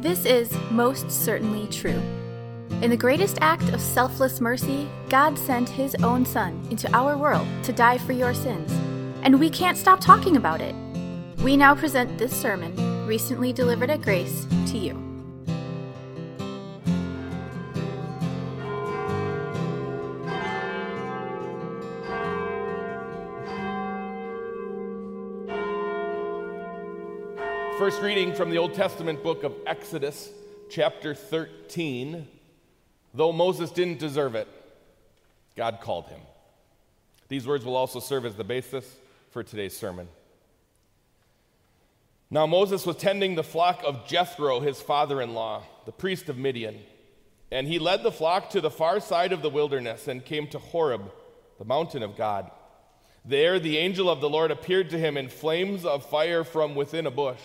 This is most certainly true. In the greatest act of selfless mercy, God sent His own Son into our world to die for your sins, and we can't stop talking about it. We now present this sermon, recently delivered at Grace, to you. First reading from the Old Testament book of Exodus, chapter 13. Though Moses didn't deserve it, God called him. These words will also serve as the basis for today's sermon. Now, Moses was tending the flock of Jethro, his father in law, the priest of Midian. And he led the flock to the far side of the wilderness and came to Horeb, the mountain of God. There, the angel of the Lord appeared to him in flames of fire from within a bush.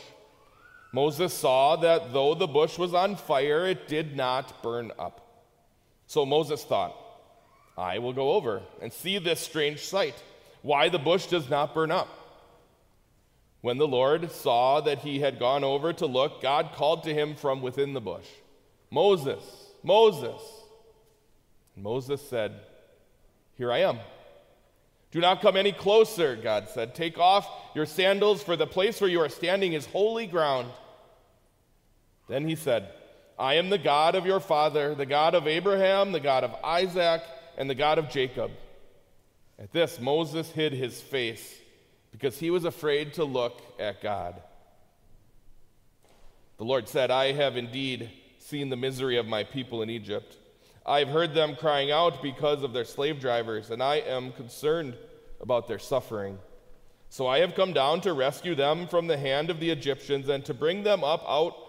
Moses saw that though the bush was on fire, it did not burn up. So Moses thought, I will go over and see this strange sight, why the bush does not burn up. When the Lord saw that he had gone over to look, God called to him from within the bush, Moses, Moses. And Moses said, Here I am. Do not come any closer, God said. Take off your sandals, for the place where you are standing is holy ground. Then he said, I am the God of your father, the God of Abraham, the God of Isaac, and the God of Jacob. At this, Moses hid his face because he was afraid to look at God. The Lord said, I have indeed seen the misery of my people in Egypt. I have heard them crying out because of their slave drivers, and I am concerned about their suffering. So I have come down to rescue them from the hand of the Egyptians and to bring them up out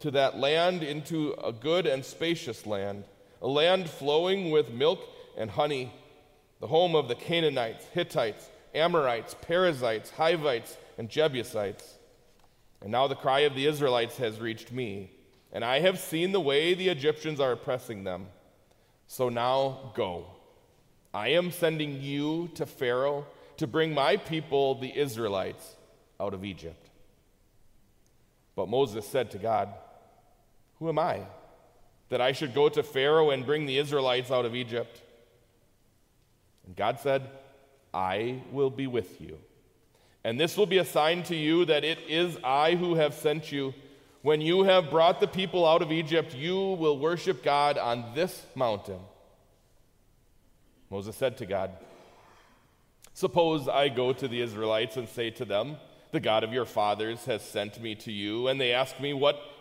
to that land into a good and spacious land, a land flowing with milk and honey, the home of the Canaanites, Hittites, Amorites, Perizzites, Hivites, and Jebusites. And now the cry of the Israelites has reached me, and I have seen the way the Egyptians are oppressing them. So now go. I am sending you to Pharaoh to bring my people, the Israelites, out of Egypt. But Moses said to God, who am I that I should go to Pharaoh and bring the Israelites out of Egypt? And God said, I will be with you. And this will be a sign to you that it is I who have sent you. When you have brought the people out of Egypt, you will worship God on this mountain. Moses said to God, Suppose I go to the Israelites and say to them, The God of your fathers has sent me to you, and they ask me, What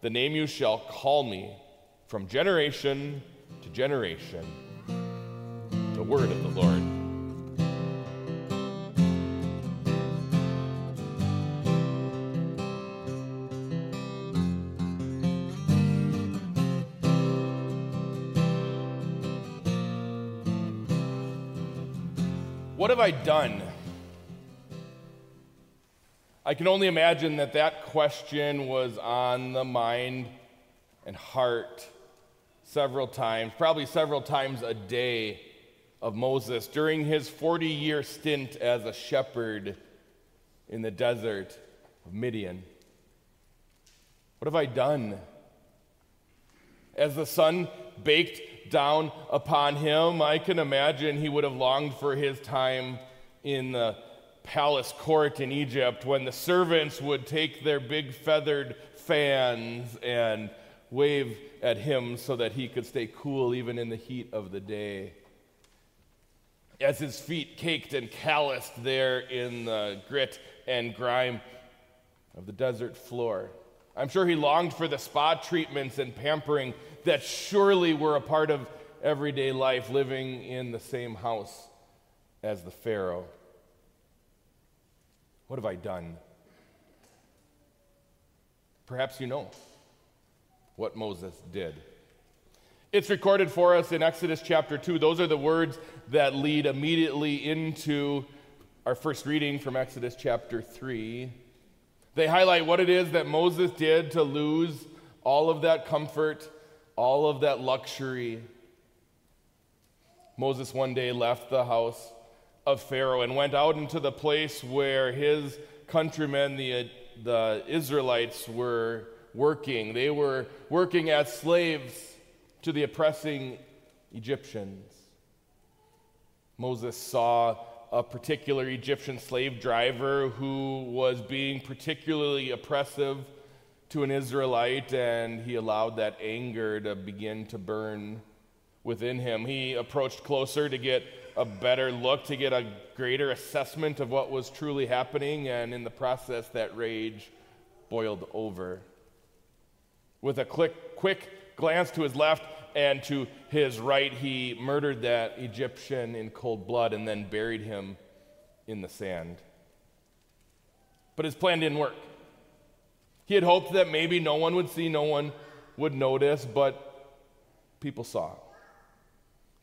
the name you shall call me from generation to generation. The word of the Lord. What have I done I can only imagine that that question was on the mind and heart several times, probably several times a day of Moses during his 40 year stint as a shepherd in the desert of Midian. What have I done? As the sun baked down upon him, I can imagine he would have longed for his time in the palace court in Egypt when the servants would take their big feathered fans and wave at him so that he could stay cool even in the heat of the day. As his feet caked and calloused there in the grit and grime of the desert floor. I'm sure he longed for the spa treatments and pampering that surely were a part of everyday life living in the same house as the Pharaoh. What have I done? Perhaps you know what Moses did. It's recorded for us in Exodus chapter 2. Those are the words that lead immediately into our first reading from Exodus chapter 3. They highlight what it is that Moses did to lose all of that comfort, all of that luxury. Moses one day left the house of Pharaoh and went out into the place where his countrymen, the, the Israelites, were working. They were working as slaves to the oppressing Egyptians. Moses saw a particular Egyptian slave driver who was being particularly oppressive to an Israelite, and he allowed that anger to begin to burn within him. He approached closer to get a better look, to get a greater assessment of what was truly happening, and in the process, that rage boiled over. With a quick, quick glance to his left and to his right, he murdered that Egyptian in cold blood and then buried him in the sand. But his plan didn't work. He had hoped that maybe no one would see, no one would notice, but people saw.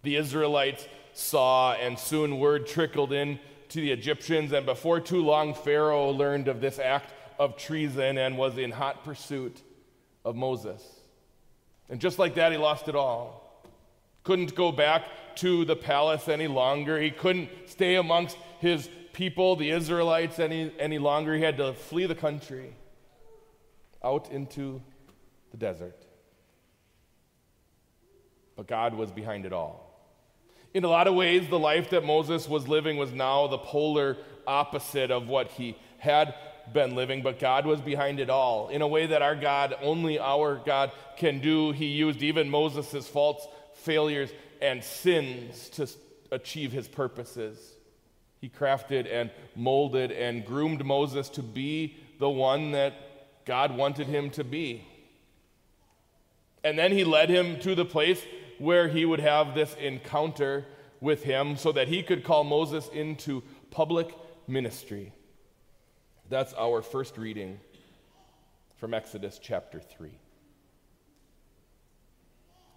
The Israelites saw, and soon word trickled in to the Egyptians, and before too long, Pharaoh learned of this act of treason and was in hot pursuit of Moses. And just like that, he lost it all. Couldn't go back to the palace any longer. He couldn't stay amongst his people, the Israelites, any, any longer. He had to flee the country out into the desert. But God was behind it all. In a lot of ways, the life that Moses was living was now the polar opposite of what he had been living, but God was behind it all in a way that our God, only our God, can do. He used even Moses' faults, failures, and sins to achieve his purposes. He crafted and molded and groomed Moses to be the one that God wanted him to be. And then he led him to the place where he would have this encounter with him so that he could call Moses into public ministry. That's our first reading from Exodus chapter 3.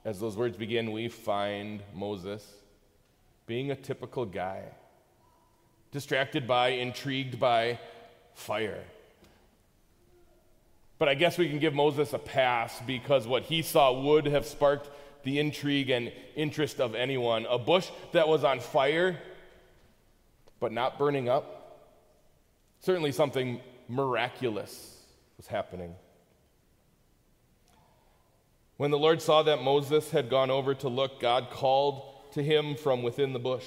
As those words begin, we find Moses being a typical guy, distracted by, intrigued by fire. But I guess we can give Moses a pass because what he saw would have sparked the intrigue and interest of anyone. A bush that was on fire, but not burning up Certainly, something miraculous was happening. When the Lord saw that Moses had gone over to look, God called to him from within the bush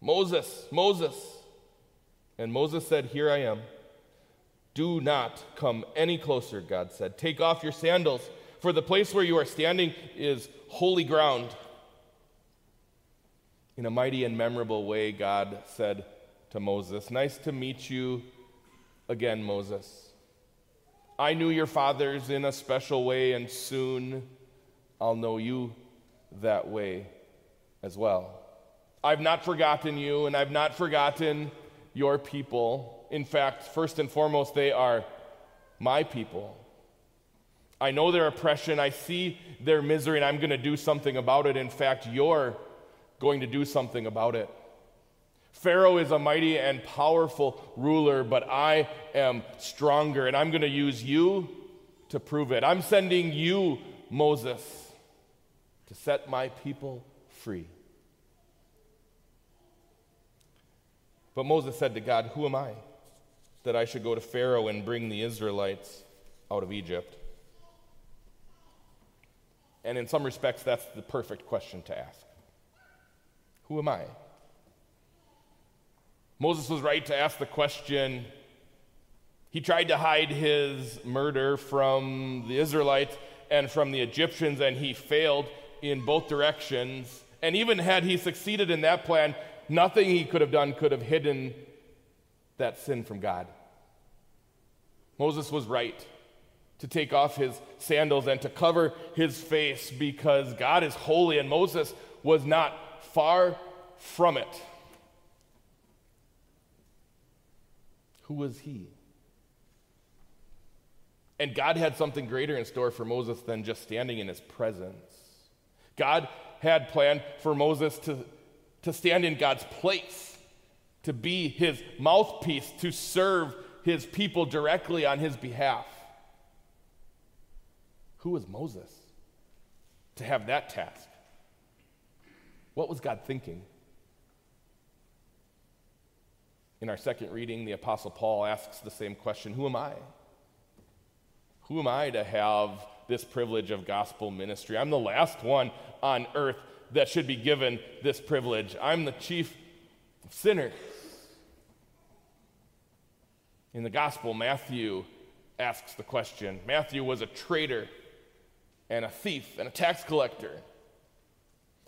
Moses, Moses. And Moses said, Here I am. Do not come any closer, God said. Take off your sandals, for the place where you are standing is holy ground. In a mighty and memorable way, God said, to Moses. Nice to meet you again, Moses. I knew your fathers in a special way, and soon I'll know you that way as well. I've not forgotten you, and I've not forgotten your people. In fact, first and foremost, they are my people. I know their oppression, I see their misery, and I'm going to do something about it. In fact, you're going to do something about it. Pharaoh is a mighty and powerful ruler, but I am stronger, and I'm going to use you to prove it. I'm sending you, Moses, to set my people free. But Moses said to God, Who am I that I should go to Pharaoh and bring the Israelites out of Egypt? And in some respects, that's the perfect question to ask Who am I? Moses was right to ask the question. He tried to hide his murder from the Israelites and from the Egyptians, and he failed in both directions. And even had he succeeded in that plan, nothing he could have done could have hidden that sin from God. Moses was right to take off his sandals and to cover his face because God is holy, and Moses was not far from it. Who was he? And God had something greater in store for Moses than just standing in his presence. God had planned for Moses to, to stand in God's place, to be his mouthpiece, to serve his people directly on his behalf. Who was Moses to have that task? What was God thinking? In our second reading, the Apostle Paul asks the same question Who am I? Who am I to have this privilege of gospel ministry? I'm the last one on earth that should be given this privilege. I'm the chief sinner. In the gospel, Matthew asks the question Matthew was a traitor and a thief and a tax collector.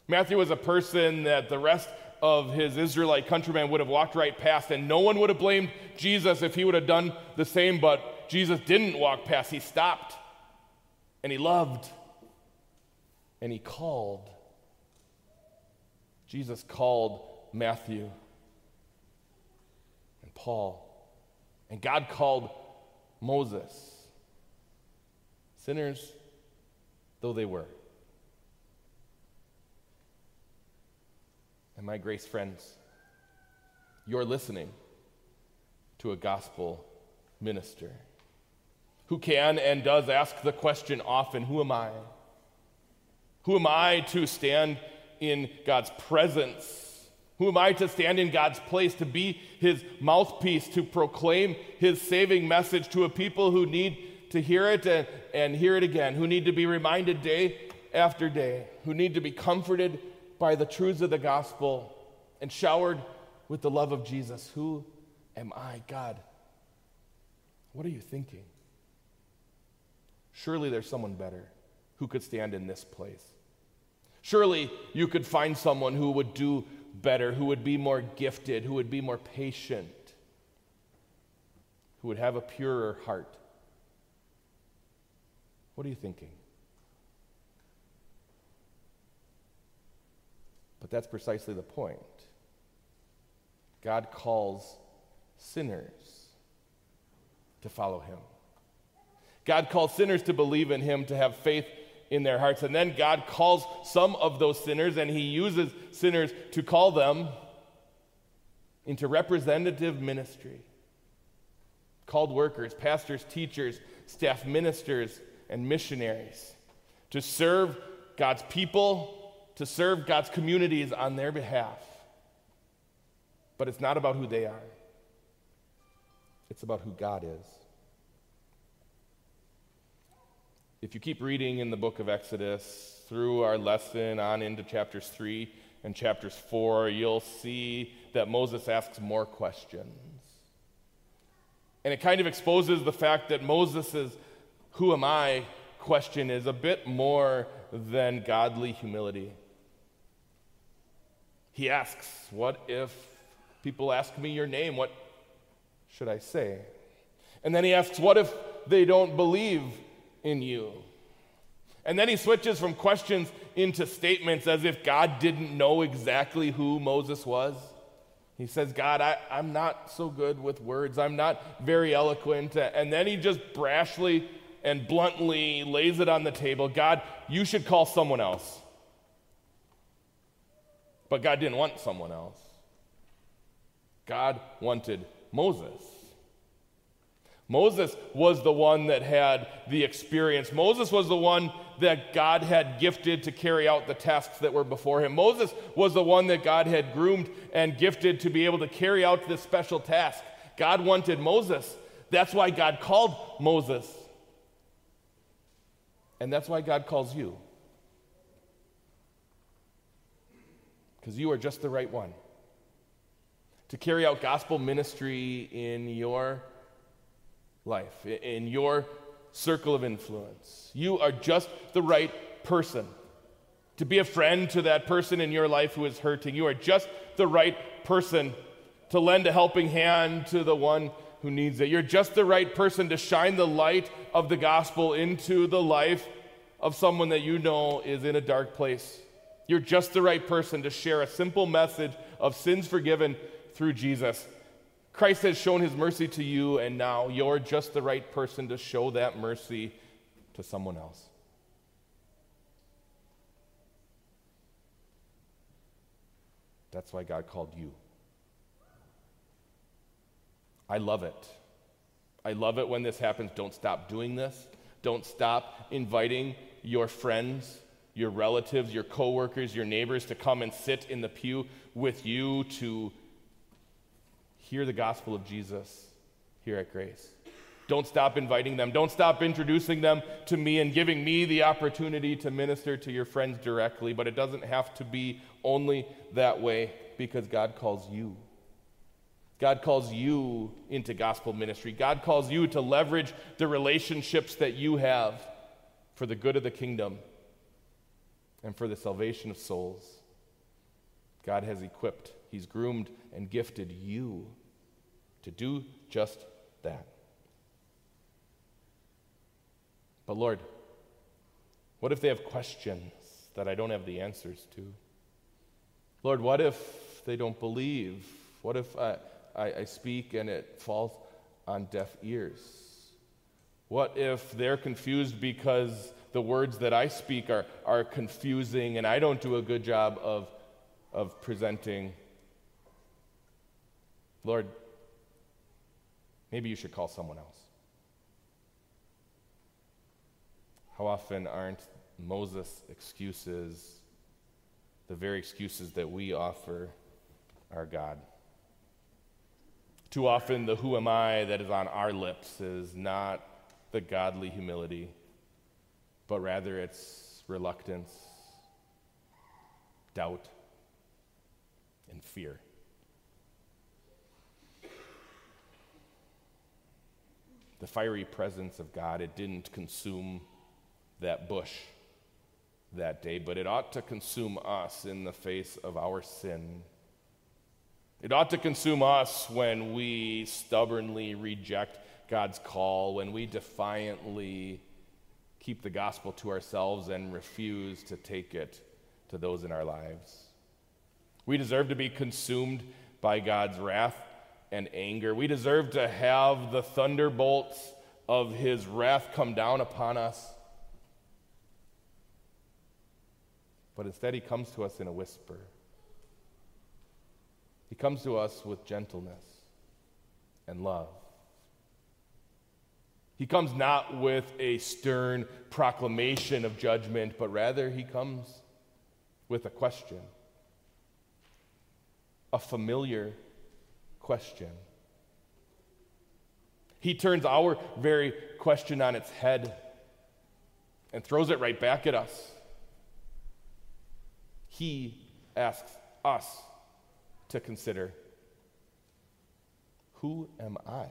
Matthew was a person that the rest of his Israelite countrymen would have walked right past, and no one would have blamed Jesus if he would have done the same, but Jesus didn't walk past. He stopped, and he loved, and he called. Jesus called Matthew and Paul, and God called Moses. Sinners though they were. And my grace friends, you're listening to a gospel minister who can and does ask the question often Who am I? Who am I to stand in God's presence? Who am I to stand in God's place, to be his mouthpiece, to proclaim his saving message to a people who need to hear it and, and hear it again, who need to be reminded day after day, who need to be comforted by the truths of the gospel and showered with the love of Jesus. Who am I, God? What are you thinking? Surely there's someone better who could stand in this place. Surely you could find someone who would do better, who would be more gifted, who would be more patient, who would have a purer heart. What are you thinking? But that's precisely the point. God calls sinners to follow him. God calls sinners to believe in him, to have faith in their hearts. And then God calls some of those sinners, and he uses sinners to call them into representative ministry. Called workers, pastors, teachers, staff ministers, and missionaries to serve God's people, to serve God's communities on their behalf. But it's not about who they are, it's about who God is. If you keep reading in the book of Exodus through our lesson on into chapters 3 and chapters 4, you'll see that Moses asks more questions. And it kind of exposes the fact that Moses' who am I question is a bit more than godly humility. He asks, What if people ask me your name? What should I say? And then he asks, What if they don't believe in you? And then he switches from questions into statements as if God didn't know exactly who Moses was. He says, God, I, am not so good with words. I'm not very eloquent. And then he just brashly and bluntly lays it on the table God, you should call someone else. But God didn't want someone else. God wanted Moses. Moses was the one that had the experience. Moses was the one that God had gifted to carry out the tasks that were before him. Moses was the one that God had groomed and gifted to be able to carry out this special task. God wanted Moses. That's why God called Moses. And that's why God calls you. Because you are just the right one to carry out gospel ministry in your life, in your circle of influence. You are just the right person to be a friend to that person in your life who is hurting. You are just the right person to lend a helping hand to the one who needs it. You're just the right person to shine the light of the gospel into the life of someone that you know is in a dark place. You're just the right person to share a simple message of sins forgiven through Jesus. Christ has shown his mercy to you, and now you're just the right person to show that mercy to someone else. That's why God called you. I love it. I love it when this happens. Don't stop doing this. Don't stop inviting your friends, your relatives, your coworkers, your neighbors to come and sit in the pew with you to hear the gospel of Jesus here at Grace. Don't stop inviting them. Don't stop introducing them to me and giving me the opportunity to minister to your friends directly. But it doesn't have to be only that way because God calls you. God calls you into gospel ministry. God calls you to leverage the relationships that you have for the good of the kingdom and for the salvation of souls. God has equipped, He's groomed and gifted you to do just that. But Lord, what if they have questions that I don't have the answers to? Lord, what if they don't believe? What if I, I, I speak and it falls on deaf ears? What if they're confused because the words that I speak are, are confusing and I don't do a good job of, of presenting? Lord, maybe you should call someone else. How often aren't Moses' excuses the very excuses that we offer our God? Too often, the who am I that is on our lips is not the godly humility, but rather it's reluctance, doubt, and fear. The fiery presence of God, it didn't consume that bush that day, but it ought to consume us in the face of our sin. It ought to consume us when we stubbornly reject God's call, when we defiantly keep the gospel to ourselves and refuse to take it to those in our lives. We deserve to be consumed by God's wrath and anger. We deserve to have the thunderbolts of his wrath come down upon us. But instead, he comes to us in a whisper. He comes to us with gentleness and love. He comes not with a stern proclamation of judgment, but rather he comes with a question, a familiar question. He turns our very question on its head and throws it right back at us. He asks us to consider who am I?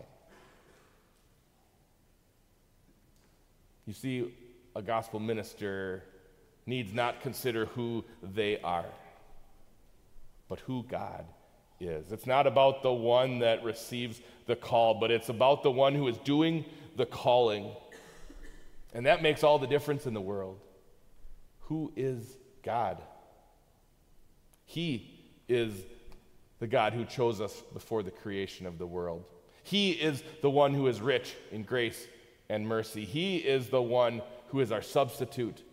You see, a gospel minister needs not consider who they are, but who God is. It's not about the one that receives the call, but it's about the one who is doing the calling. And that makes all the difference in the world. Who is God? He is the God who chose us before the creation of the world. He is the one who is rich in grace and mercy. He is the one who is our substitute.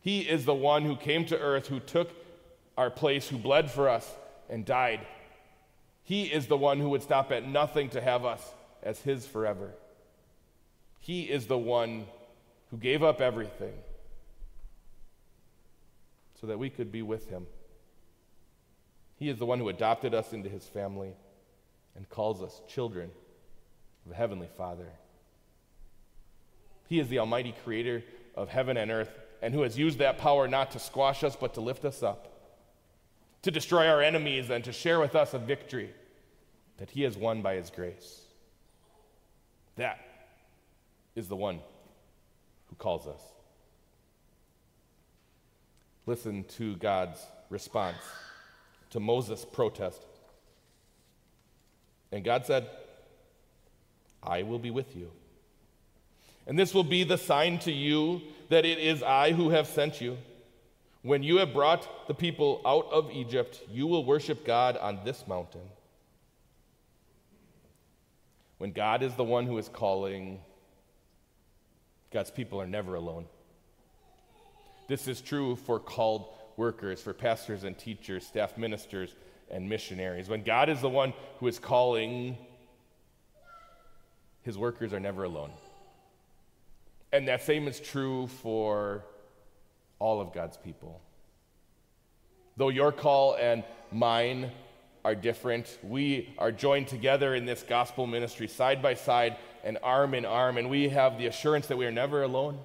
He is the one who came to earth, who took our place, who bled for us and died. He is the one who would stop at nothing to have us as his forever. He is the one who gave up everything so that we could be with him. He is the one who adopted us into his family and calls us children of the Heavenly Father. He is the Almighty Creator of heaven and earth, and who has used that power not to squash us, but to lift us up, to destroy our enemies, and to share with us a victory that He has won by His grace. That is the one who calls us. Listen to God's response to Moses' protest. And God said, I will be with you. And this will be the sign to you that it is I who have sent you. When you have brought the people out of Egypt, you will worship God on this mountain. When God is the one who is calling, God's people are never alone. This is true for called workers, for pastors and teachers, staff ministers, and missionaries. When God is the one who is calling, his workers are never alone. And that same is true for all of God's people. Though your call and mine are different, we are joined together in this gospel ministry side by side and arm in arm, and we have the assurance that we are never alone.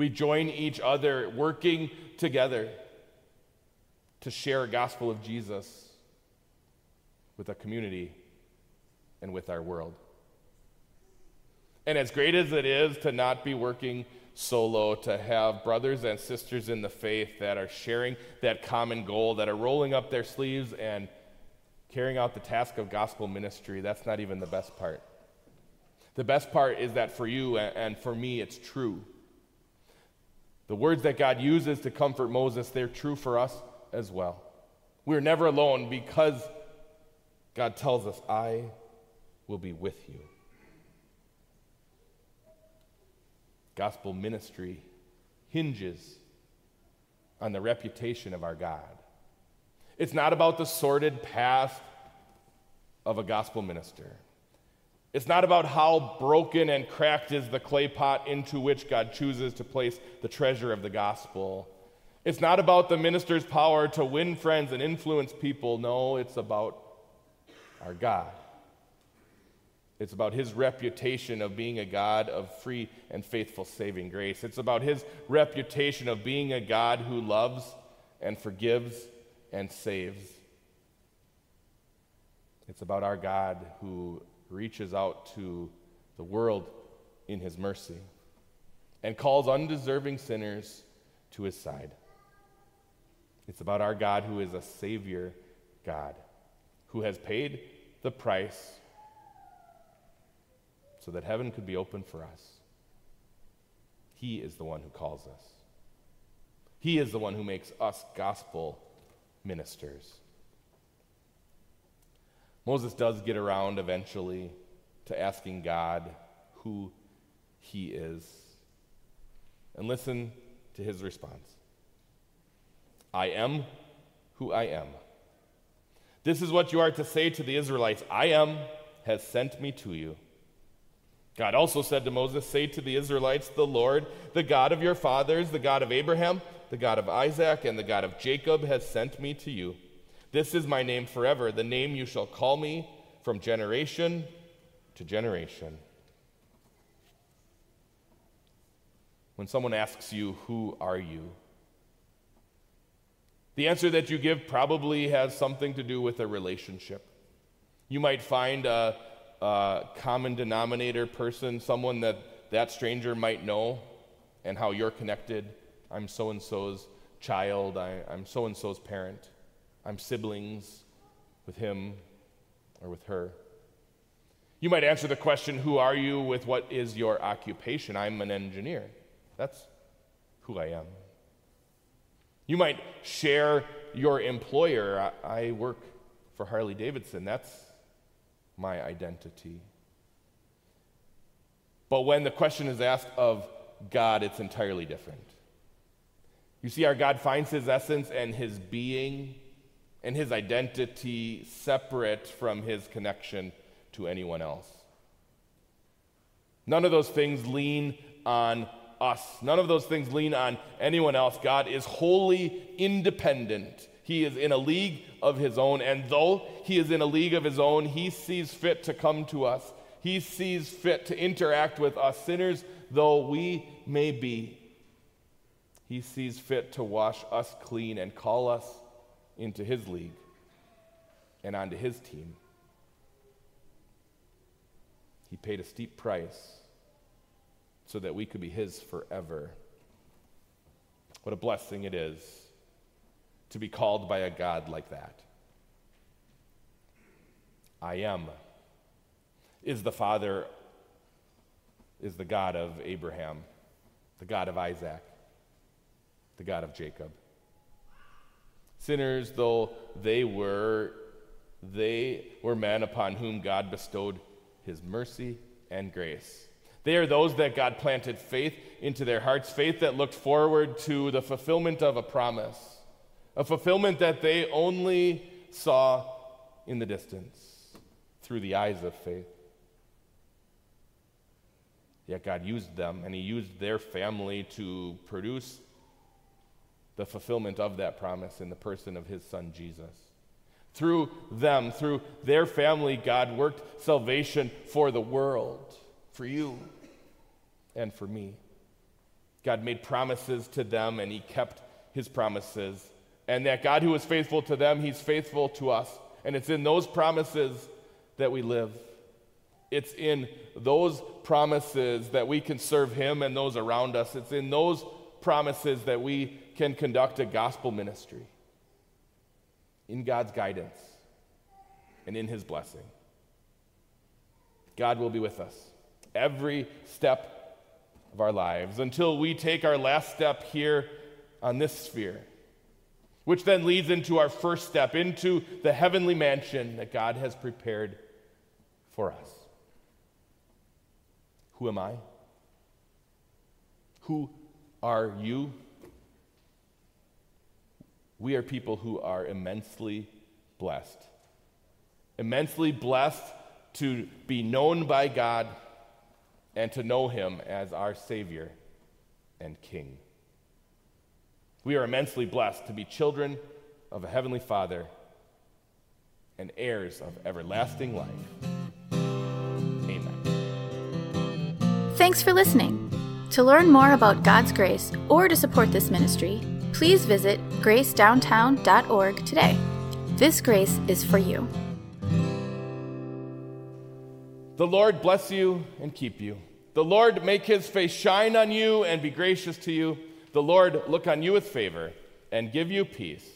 We join each other, working together to share a gospel of Jesus with a community and with our world. And as great as it is to not be working solo, to have brothers and sisters in the faith that are sharing that common goal, that are rolling up their sleeves and carrying out the task of gospel ministry, that's not even the best part. The best part is that for you and for me, it's true. The words that God uses to comfort Moses, they're true for us as well. We're never alone because God tells us, I will be with you. Gospel ministry hinges on the reputation of our God. It's not about the sordid past of a gospel minister. It's not about how broken and cracked is the clay pot into which God chooses to place the treasure of the gospel. It's not about the minister's power to win friends and influence people. No, it's about our God. It's about his reputation of being a God of free and faithful saving grace. It's about his reputation of being a God who loves and forgives and saves. It's about our God who reaches out to the world in his mercy and calls undeserving sinners to his side. It's about our God who is a Savior God, who has paid the price so that heaven could be open for us. He is the one who calls us. He is the one who makes us gospel ministers. Moses does get around eventually to asking God who he is. And listen to his response I am who I am. This is what you are to say to the Israelites I am has sent me to you. God also said to Moses, Say to the Israelites, The Lord, the God of your fathers, the God of Abraham, the God of Isaac, and the God of Jacob, has sent me to you. This is my name forever, the name you shall call me from generation to generation. When someone asks you, Who are you? The answer that you give probably has something to do with a relationship. You might find a, a common denominator person, someone that that stranger might know, and how you're connected. I'm so and so's child, I, I'm so and so's parent. I'm siblings with him or with her. You might answer the question, Who are you? with what is your occupation? I'm an engineer. That's who I am. You might share your employer. I, work for Harley Davidson. That's my identity. But when the question is asked of God, it's entirely different. You see, our God finds his essence and his being and his identity separate from his connection to anyone else. None of those things lean on us. None of those things lean on anyone else. God is wholly independent. He is in a league of his own, and though he is in a league of his own, he sees fit to come to us. He sees fit to interact with us, sinners though we may be. He sees fit to wash us clean and call us into his league and onto his team. He paid a steep price so that we could be his forever. What a blessing it is to be called by a God like that. I am is the Father, is the God of Abraham, the God of Isaac, the God of Jacob. Sinners though they were, they were men upon whom God bestowed his mercy and grace. They are those that God planted faith into their hearts, faith that looked forward to the fulfillment of a promise, a fulfillment that they only saw in the distance through the eyes of faith. Yet God used them, and He used their family to produce the fulfillment of that promise in the person of His Son Jesus. Through them, through their family, God worked salvation for the world, for you, and for me. God made promises to them, and He kept His promises. And that God who is faithful to them, He's faithful to us. And it's in those promises that we live. It's in those promises that we can serve Him and those around us. It's in those promises that we can conduct a gospel ministry in God's guidance and in His blessing. God will be with us every step of our lives until we take our last step here on this sphere, which then leads into our first step into the heavenly mansion that God has prepared for us. Who am I? Who are you? We are people who are immensely blessed. Immensely blessed to be known by God and to know Him as our Savior and King. We are immensely blessed to be children of a Heavenly Father and heirs of everlasting life. Amen. Thanks for listening. To learn more about God's grace or to support this ministry, please visit gracedowntown.org today. This grace is for you. The Lord bless you and keep you. The Lord make his face shine on you and be gracious to you. The Lord look on you with favor and give you peace.